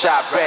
shop right